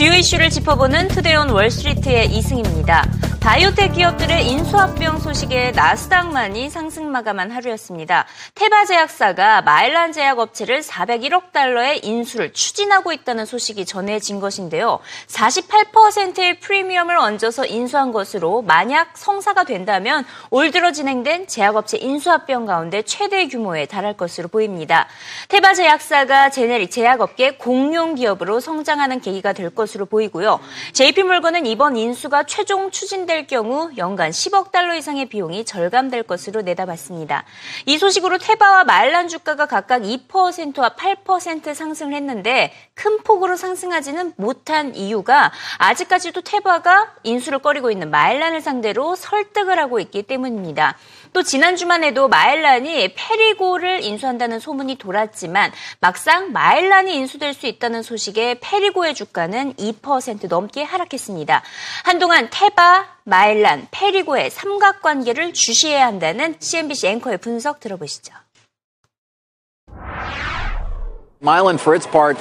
주요 이슈를 짚어보는 투데이온 월스트리트의 이승입니다. 바이오텍 기업들의 인수합병 소식에 나스닥만이 상승 마감한 하루였습니다. 테바 제약사가 마일란 제약 업체를 401억 달러의 인수를 추진하고 있다는 소식이 전해진 것인데요. 48%의 프리미엄을 얹어서 인수한 것으로 만약 성사가 된다면 올 들어 진행된 제약업체 인수합병 가운데 최대 규모에 달할 것으로 보입니다. 테바 제약사가 제네릭 제약업계 공용 기업으로 성장하는 계기가 될 것으로 보이고요. JP몰건은 이번 인수가 최종 추진될 경우 연간 10억 달러 이상의 비용이 절감될 것으로 내다봤습니다. 이 소식으로 테바와 말란 주가가 각각 2%와 8% 상승을 했는데 큰 폭으로 상승하지는 못한 이유가 아직까지도 테바가 인수를 꺼리고 있는 말란을 상대로 설득을 하고 있기 때문입니다. 또 지난주만 해도 마일란이 페리고를 인수한다는 소문이 돌았지만 막상 마일란이 인수될 수 있다는 소식에 페리고의 주가는 2% 넘게 하락했습니다. 한동안 테바, 마일란, 페리고의 삼각관계를 주시해야 한다는 CNBC 앵커의 분석 들어보시죠. Mylan, for its part,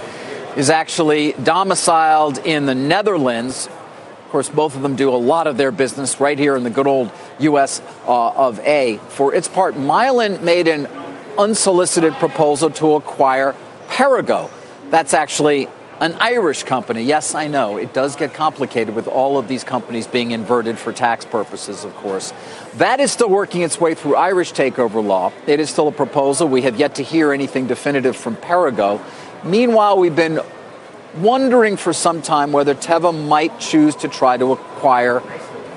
is actually domiciled in the Netherlands. Of course, both of them do a lot of their business right here in the good old U.S. Uh, of A. For its part, Mylan made an unsolicited proposal to acquire Perigo. That's actually an Irish company. Yes, I know. It does get complicated with all of these companies being inverted for tax purposes, of course. That is still working its way through Irish takeover law. It is still a proposal. We have yet to hear anything definitive from Perigo. Meanwhile, we've been wondering for some time whether Teva might choose to try to acquire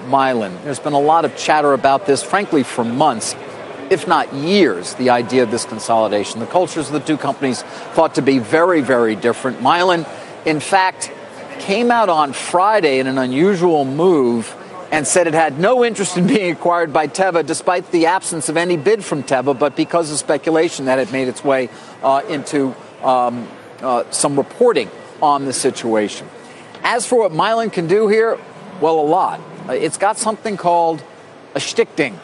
Mylan. There's been a lot of chatter about this, frankly, for months, if not years, the idea of this consolidation. The cultures of the two companies thought to be very, very different. Mylan, in fact, came out on Friday in an unusual move and said it had no interest in being acquired by Teva, despite the absence of any bid from Teva, but because of speculation that had made its way uh, into um, uh, some reporting on the situation. As for what Mylan can do here, well, a lot. Uh, it's got something called a Stichting.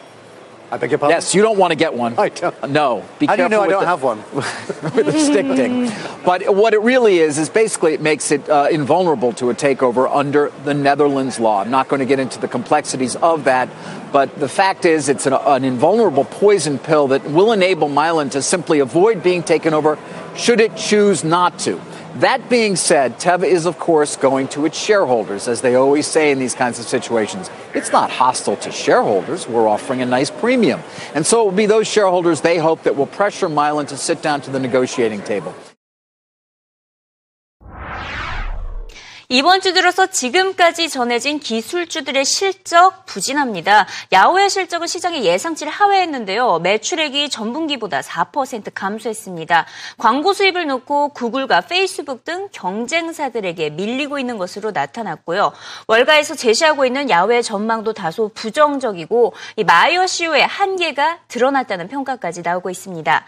I beg your pardon? Yes, you don't want to get one. I don't. No. Be How do you know I don't the- have one? with a Stichting. But what it really is, is basically it makes it uh, invulnerable to a takeover under the Netherlands law. I'm not going to get into the complexities of that, but the fact is it's an, an invulnerable poison pill that will enable Mylan to simply avoid being taken over should it choose not to. That being said, Teva is, of course, going to its shareholders, as they always say in these kinds of situations. It's not hostile to shareholders. We're offering a nice premium. And so it will be those shareholders they hope that will pressure Mylan to sit down to the negotiating table. 이번 주 들어서 지금까지 전해진 기술주들의 실적 부진합니다. 야후의 실적은 시장의 예상치를 하회했는데요. 매출액이 전분기보다 4% 감소했습니다. 광고 수입을 놓고 구글과 페이스북 등 경쟁사들에게 밀리고 있는 것으로 나타났고요. 월가에서 제시하고 있는 야외 전망도 다소 부정적이고 이 마이어 CEO의 한계가 드러났다는 평가까지 나오고 있습니다.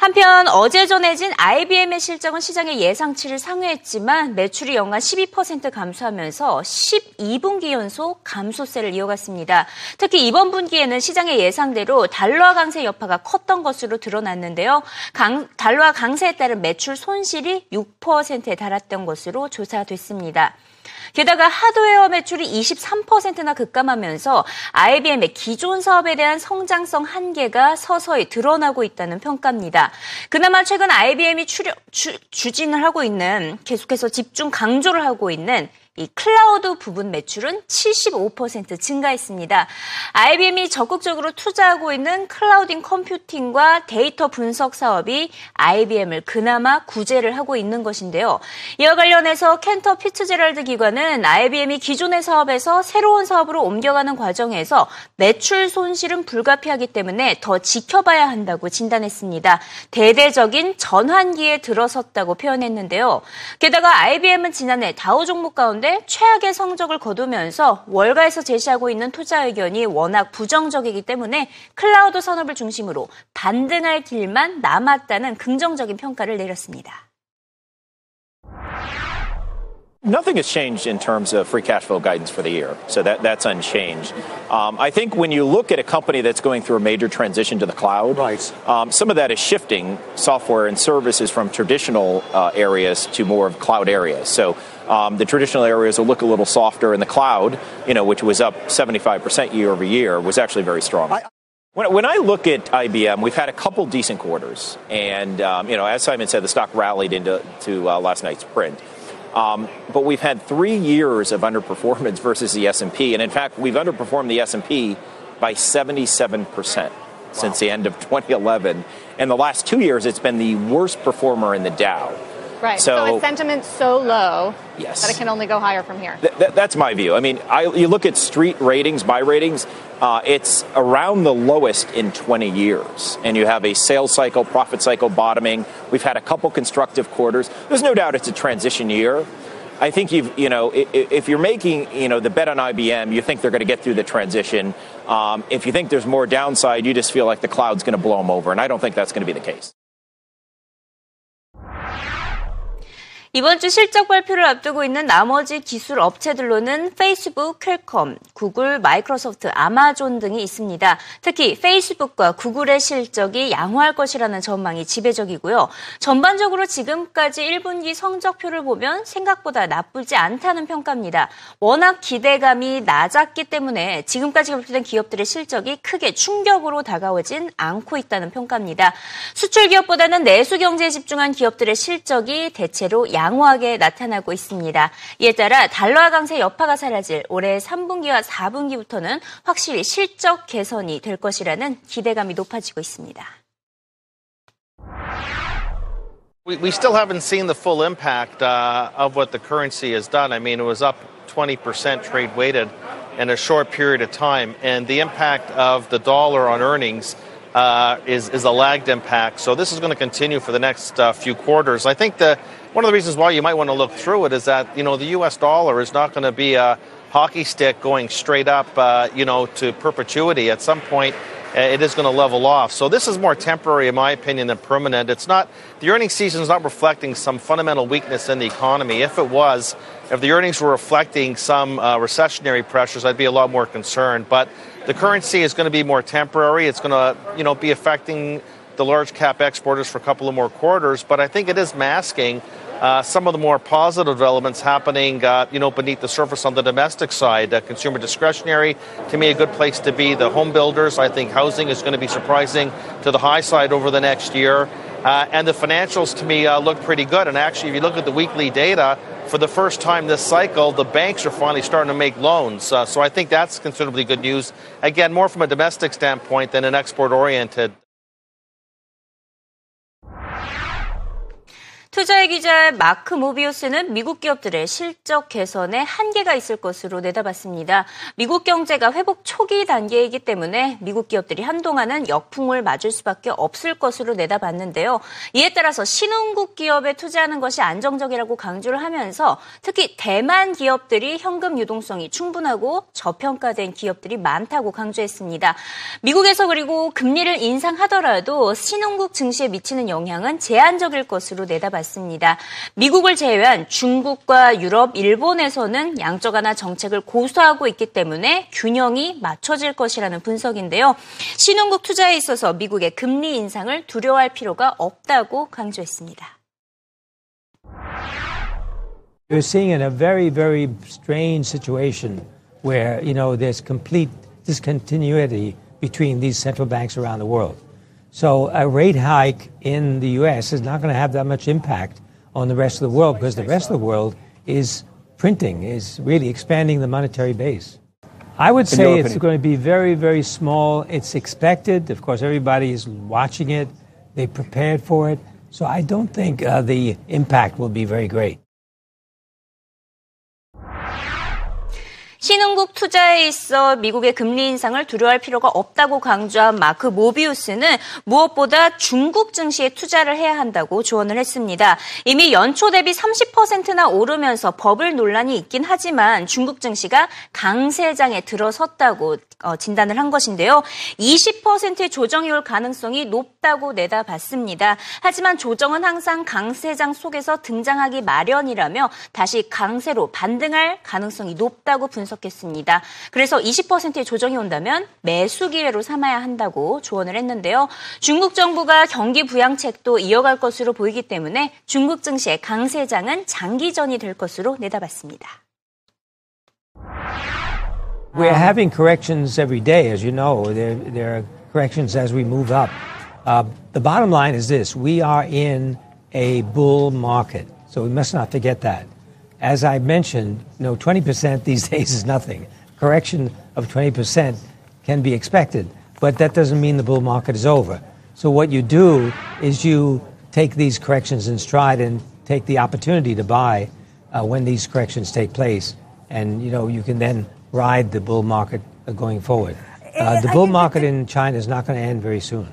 한편 어제 전해진 IBM의 실적은 시장의 예상치를 상회했지만 매출이 연간 12% 감소하면서 12분기 연속 감소세를 이어갔습니다. 특히 이번 분기에는 시장의 예상대로 달러 강세 여파가 컸던 것으로 드러났는데요. 강, 달러 강세에 따른 매출 손실이 6%에 달했던 것으로 조사됐습니다. 게다가 하드웨어 매출이 23%나 급감하면서 IBM의 기존 사업에 대한 성장성 한계가 서서히 드러나고 있다는 평가입니다. 그나마 최근 IBM이 추려, 주, 추진을 하고 있는 계속해서 집중 강조를 하고 있는 이 클라우드 부분 매출은 75% 증가했습니다. IBM이 적극적으로 투자하고 있는 클라우딩 컴퓨팅과 데이터 분석 사업이 IBM을 그나마 구제를 하고 있는 것인데요. 이와 관련해서 켄터 피츠제럴드 기관은 IBM이 기존의 사업에서 새로운 사업으로 옮겨가는 과정에서 매출 손실은 불가피하기 때문에 더 지켜봐야 한다고 진단했습니다. 대대적인 전환기에 들어섰다고 표현했는데요. 게다가 IBM은 지난해 다우 종목 가운데 최악의 성적을 거두면서 월가에서 제시하고 있는 투자 의견이 워낙 부정적이기 때문에 클라우드 산업을 중심으로 반등할 길만 남았다는 긍정적인 평가를 내렸습니다. Nothing has changed in terms of free cash flow guidance for the year, so that, that's unchanged. Um, I think when you look at a company that's going through a major transition to the cloud, Right. um, some of that is shifting software and services from traditional uh, areas to more of cloud areas. So um, the traditional areas will look a little softer, and the cloud, you know, which was up 75% year over year, was actually very strong. I- when, I look at IBM, we've had a couple decent quarters, and um, you know, as Simon said, the stock rallied into to, uh, last night's print. Um, but we've had three years of underperformance versus the S&P, and in fact, we've underperformed the S&P by 77 percent since the end of 2011. And the last two years, it's been the worst performer in the Dow. Right. So, so sentiment so low yes. that it can only go higher from here. Th- th- that's my view. I mean, I, you look at street ratings, buy ratings, uh, it's around the lowest in 20 years. And you have a sales cycle, profit cycle bottoming. We've had a couple constructive quarters. There's no doubt it's a transition year. I think you've, you know, if you're making, you know, the bet on IBM, you think they're going to get through the transition. Um, if you think there's more downside, you just feel like the cloud's going to blow them over. And I don't think that's going to be the case. 이번 주 실적 발표를 앞두고 있는 나머지 기술 업체들로는 페이스북, 퀄컴, 구글, 마이크로소프트, 아마존 등이 있습니다. 특히 페이스북과 구글의 실적이 양호할 것이라는 전망이 지배적이고요. 전반적으로 지금까지 1분기 성적표를 보면 생각보다 나쁘지 않다는 평가입니다. 워낙 기대감이 낮았기 때문에 지금까지 발표된 기업들의 실적이 크게 충격으로 다가오진 않고 있다는 평가입니다. 수출 기업보다는 내수 경제에 집중한 기업들의 실적이 대체로 양 호하게 나타나고 있습니다. 이에 따라 달러화 강세 여파가 사라질 올해 3분기와 4분기부터는 확실히 실적 개선이 될 것이라는 기대감이 높아지고 있습니다. We, we still haven't seen the full impact uh, of what the currency has done. I mean, it was up 20% trade weighted in a short period of time, and the impact of the dollar on earnings uh, is, is a lagged impact. So this is going to continue for the next uh, few quarters. I think the one of the reasons why you might want to look through it is that you know the U.S. dollar is not going to be a hockey stick going straight up, uh, you know, to perpetuity. At some point, uh, it is going to level off. So this is more temporary, in my opinion, than permanent. It's not the earnings season is not reflecting some fundamental weakness in the economy. If it was, if the earnings were reflecting some uh, recessionary pressures, I'd be a lot more concerned. But the currency is going to be more temporary. It's going to, you know, be affecting the large cap exporters for a couple of more quarters. But I think it is masking uh, some of the more positive developments happening, uh, you know, beneath the surface on the domestic side. Uh, consumer discretionary, to me, a good place to be. The home builders, I think housing is going to be surprising to the high side over the next year. Uh, and the financials, to me, uh, look pretty good. And actually, if you look at the weekly data, for the first time this cycle, the banks are finally starting to make loans. Uh, so I think that's considerably good news. Again, more from a domestic standpoint than an export oriented. 투자의 기자 마크 모비우스는 미국 기업들의 실적 개선에 한계가 있을 것으로 내다봤습니다. 미국 경제가 회복 초기 단계이기 때문에 미국 기업들이 한동안은 역풍을 맞을 수밖에 없을 것으로 내다봤는데요. 이에 따라서 신흥국 기업에 투자하는 것이 안정적이라고 강조를 하면서 특히 대만 기업들이 현금 유동성이 충분하고 저평가된 기업들이 많다고 강조했습니다. 미국에서 그리고 금리를 인상하더라도 신흥국 증시에 미치는 영향은 제한적일 것으로 내다봤습니다. 봤습니다. 미국을 제외한 중국과 유럽, 일본에서는 양적 완화 정책을 고수하고 있기 때문에 균형이 맞춰질 것이라는 분석인데요. 신흥국 투자에 있어서 미국의 금리 인상을 두려워할 필요가 없다고 강조했습니다. We're seeing in a very, very strange situation where, you know, there's complete discontinuity between these central banks around the world. So a rate hike in the U.S. is not going to have that much impact on the rest of the world because the rest of the world is printing, is really expanding the monetary base. I would say it's going to be very, very small. It's expected. Of course, everybody is watching it. They prepared for it. So I don't think uh, the impact will be very great. 신흥국 투자에 있어 미국의 금리 인상을 두려워할 필요가 없다고 강조한 마크 모비우스는 무엇보다 중국 증시에 투자를 해야 한다고 조언을 했습니다. 이미 연초 대비 30%나 오르면서 버블 논란이 있긴 하지만 중국 증시가 강세장에 들어섰다고 어, 진단을 한 것인데요. 20%의 조정이 올 가능성이 높다고 내다봤습니다. 하지만 조정은 항상 강세장 속에서 등장하기 마련이라며 다시 강세로 반등할 가능성이 높다고 분석 했습니다. 그래서 20%의 조정이 온다면 매수 기회로 삼아야 한다고 조언을 했는데요. 중국 정부가 경기 부양책도 이어갈 것으로 보이기 때문에 중국 증시의 강세장은 장기전이 될 것으로 내다봤습니다. We're having corrections every day, as you know. There, there are corrections as we move up. Uh, the bottom line is this we are in a bull market, so we must not forget that. As I mentioned, no, 20% these days is nothing. Correction of 20% can be expected, but that doesn't mean the bull market is over. So what you do is you take these corrections in stride and take the opportunity to buy uh, when these corrections take place, and you know you can then ride the bull market going forward. Uh, the bull market in China is not going to end very soon.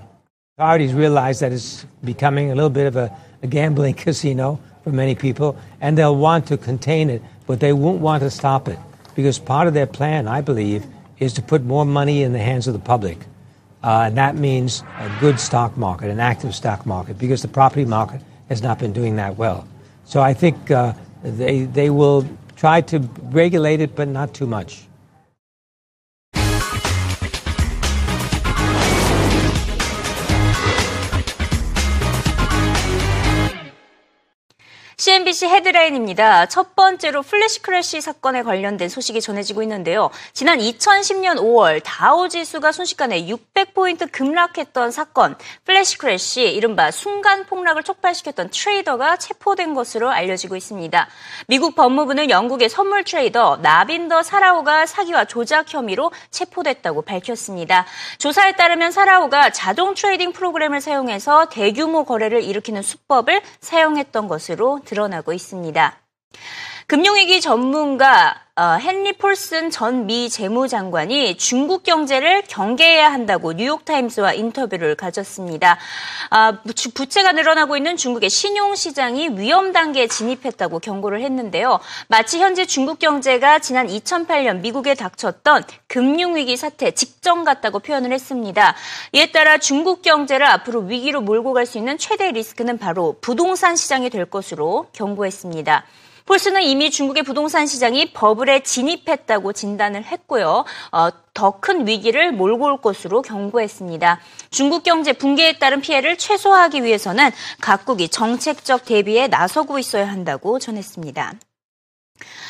Authorities realize that it's becoming a little bit of a, a, gambling casino for many people, and they'll want to contain it, but they won't want to stop it because part of their plan, I believe, is to put more money in the hands of the public. Uh, and that means a good stock market, an active stock market, because the property market has not been doing that well. So I think uh, they, they will try to regulate it, but not too much. CNBC 헤드라인입니다. 첫 번째로 flash crash 사건에 관련된 소식이 전해지고 있는데요. 지난 2010년 5월 다우 지수가 순식간에 600포인트 급락했던 사건, Flash crash, 이른바 순간 폭락을 촉발시켰던 트레이더가 체포된 것으로 알려지고 있습니다. 미국 법무부는 영국의 선물 트레이더 나빈더 사라우가 사기와 조작 혐의로 체포됐다고 밝혔습니다. 조사에 따르면 사라우가 자동 트레이딩 프로그램을 사용해서 대규모 거래를 일으키는 수법을 사용했던 것으로 드러 나고 있습니다. 금융위기 전문가 어, 헨리 폴슨 전 미 재무장관이 중국 경제를 경계해야 한다고 뉴욕타임스와 인터뷰를 가졌습니다. 아, 부채가 늘어나고 있는 중국의 신용시장이 위험 단계에 진입했다고 경고를 했는데요. 마치 현재 중국 경제가 지난 2008년 미국에 닥쳤던 금융위기 사태 직전 같다고 표현을 했습니다. 이에 따라 중국 경제를 앞으로 위기로 몰고 갈 수 있는 최대 리스크는 바로 부동산 시장이 될 것으로 경고했습니다. 폴스는 이미 중국의 부동산 시장이 버블 에 진입했다고 진단을 했고요. 어, 더큰 위기를 몰고 올 것으로 경고했습니다. 중국 경제 붕괴에 따른 피해를 최소화하기 위해서는 각국이 정책적 대비에 나서고 있어야 한다고 전했습니다.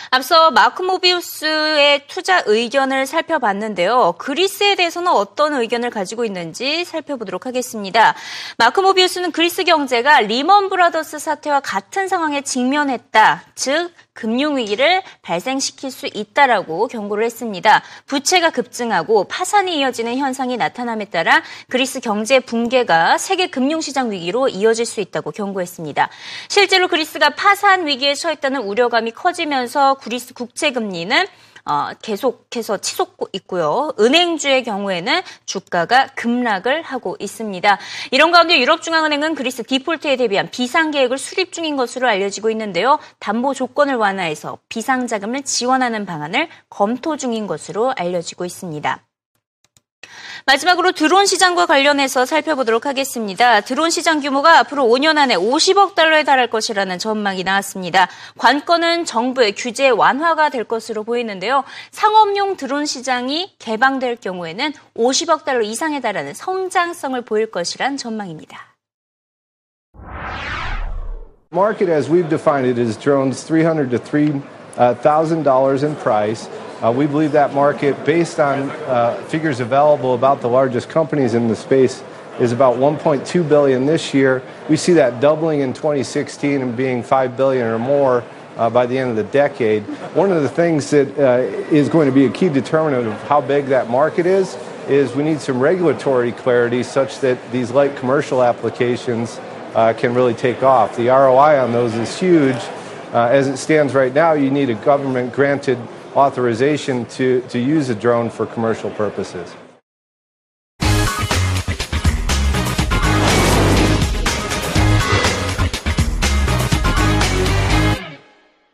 앞서 마크 모비우스의 투자 의견을 살펴봤는데요. 그리스에 대해서는 어떤 의견을 가지고 있는지 살펴보도록 하겠습니다. 마크 모비우스는 그리스 경제가 리먼 브라더스 사태와 같은 상황에 직면했다. 즉, 금융위기를 발생시킬 수 있다라고 경고를 했습니다. 부채가 급증하고 파산이 이어지는 현상이 나타남에 따라 그리스 경제 붕괴가 세계 금융시장 위기로 이어질 수 있다고 경고했습니다. 실제로 그리스가 파산 위기에 처했다는 우려감이 커지면서 그리스 국채 금리는 어, 계속해서 치솟고 있고요. 은행주의 경우에는 주가가 급락을 하고 있습니다. 이런 가운데 유럽중앙은행은 그리스 디폴트에 대비한 비상계획을 수립 중인 것으로 알려지고 있는데요. 담보 조건을 완화해서 비상자금을 지원하는 방안을 검토 중인 것으로 알려지고 있습니다. 마지막으로 드론 시장과 관련해서 살펴보도록 하겠습니다. 드론 시장 규모가 앞으로 5년 안에 50억 달러에 달할 것이라는 전망이 나왔습니다. 관건은 정부의 규제 완화가 될 것으로 보이는데요. 상업용 드론 시장이 개방될 경우에는 50억 달러 이상에 달하는 성장성을 보일 것이란 전망입니다. market as we've defined it is drones 300 to 3 Uh, $1,000 in price. Uh, we believe that market, based on uh, figures available about the largest companies in the space, is about 1.2 billion this year. We see that doubling in 2016 and being 5 billion or more uh, by the end of the decade. One of the things that uh, is going to be a key determinant of how big that market is is we need some regulatory clarity such that these light commercial applications uh, can really take off. The ROI on those is huge. Uh, as it stands right now, you need a government granted authorization to, to use a drone for commercial purposes.